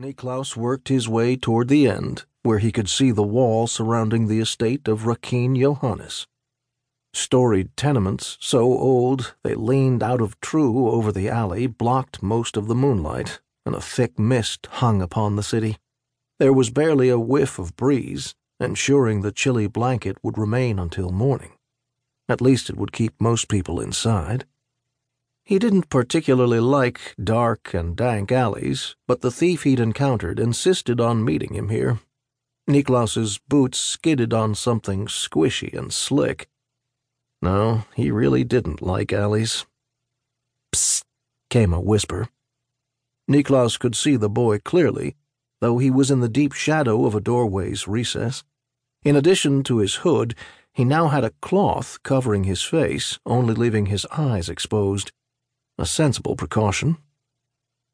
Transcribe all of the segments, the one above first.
Niklaus worked his way toward the end, where he could see the wall surrounding the estate of Rakeen Johannes. Storied tenements, so old they leaned out of true over the alley, blocked most of the moonlight, and a thick mist hung upon the city. There was barely a whiff of breeze, ensuring the chilly blanket would remain until morning. At least it would keep most people inside. He didn't particularly like dark and dank alleys, but the thief he'd encountered insisted on meeting him here. Niklaus's boots skidded on something squishy and slick. No, he really didn't like alleys. Psst, came a whisper. Niklaus could see the boy clearly, though he was in the deep shadow of a doorway's recess. In addition to his hood, he now had a cloth covering his face, only leaving his eyes exposed. A sensible precaution.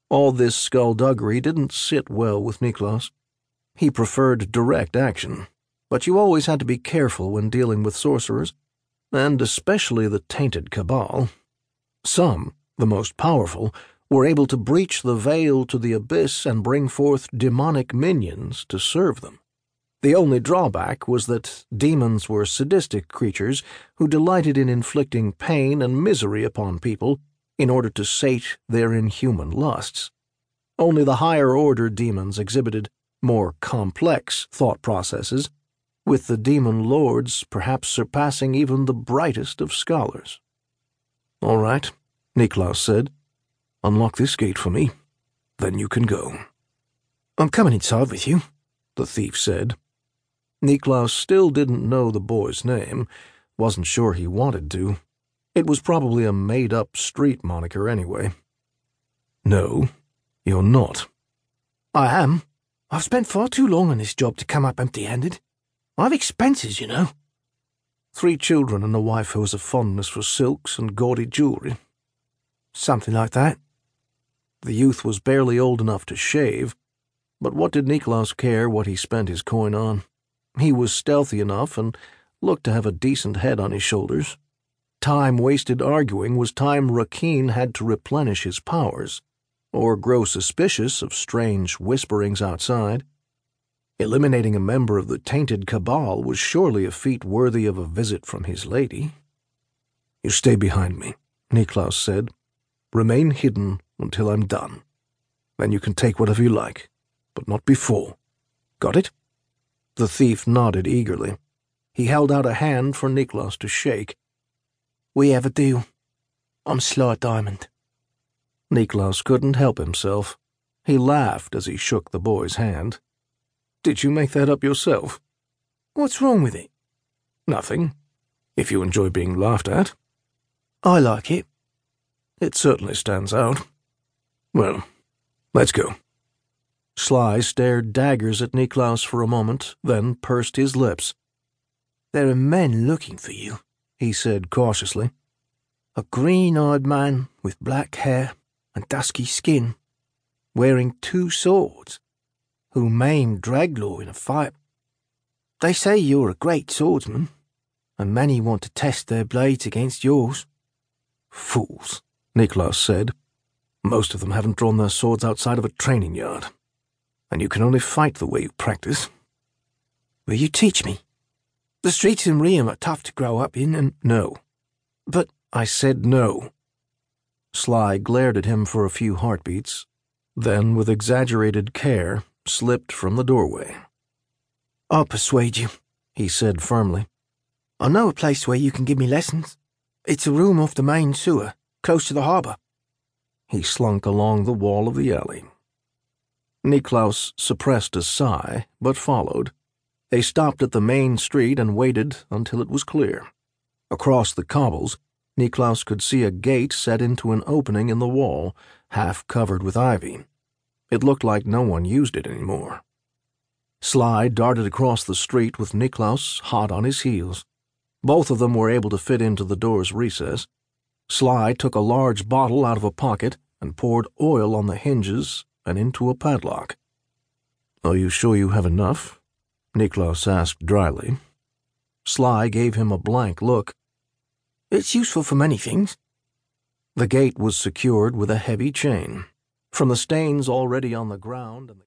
All this skullduggery didn't sit well with Niklaus. He preferred direct action, but you always had to be careful when dealing with sorcerers, and especially the tainted cabal. Some, the most powerful, were able to breach the veil to the abyss and bring forth demonic minions to serve them. The only drawback was that demons were sadistic creatures who delighted in inflicting pain and misery upon people in order to sate their inhuman lusts. Only the higher order demons exhibited more complex thought processes, with the demon lords perhaps surpassing even the brightest of scholars. All right, Niklaus said. Unlock this gate for me. Then you can go. I'm coming inside with you, the thief said. Niklaus still didn't know the boy's name, wasn't sure he wanted to. It was probably a made up street moniker anyway. No, you're not. I am. I've spent far too long on this job to come up empty handed. I've expenses, you know. Three children and a wife who has a fondness for silks and gaudy jewelry. Something like that. The youth was barely old enough to shave, but what did Niklaus care what he spent his coin on? He was stealthy enough and looked to have a decent head on his shoulders. Time wasted arguing was time Rakeen had to replenish his powers, or grow suspicious of strange whisperings outside. Eliminating a member of the tainted cabal was surely a feat worthy of a visit from his lady. You stay behind me, Niklaus said. Remain hidden until I'm done. Then you can take whatever you like, but not before. Got it? The thief nodded eagerly. He held out a hand for Niklaus to shake, we have a deal. I'm Sly Diamond. Niklaus couldn't help himself. He laughed as he shook the boy's hand. Did you make that up yourself? What's wrong with it? Nothing. If you enjoy being laughed at. I like it. It certainly stands out. Well, let's go. Sly stared daggers at Niklaus for a moment, then pursed his lips. There are men looking for you he said cautiously. A green eyed man with black hair and dusky skin, wearing two swords, who maimed Draglaw in a fight. They say you're a great swordsman, and many want to test their blades against yours. Fools, Niklaus said. Most of them haven't drawn their swords outside of a training yard, and you can only fight the way you practice. Will you teach me? The streets in Riem are tough to grow up in, and no. But I said no. Sly glared at him for a few heartbeats, then, with exaggerated care, slipped from the doorway. I'll persuade you, he said firmly. I know a place where you can give me lessons. It's a room off the main sewer, close to the harbour. He slunk along the wall of the alley. Niklaus suppressed a sigh, but followed. They stopped at the main street and waited until it was clear. Across the cobbles, Niklaus could see a gate set into an opening in the wall, half covered with ivy. It looked like no one used it anymore. Sly darted across the street with Niklaus hot on his heels. Both of them were able to fit into the door's recess. Sly took a large bottle out of a pocket and poured oil on the hinges and into a padlock. Are you sure you have enough? Niklaus asked dryly. Sly gave him a blank look. It's useful for many things. The gate was secured with a heavy chain. From the stains already on the ground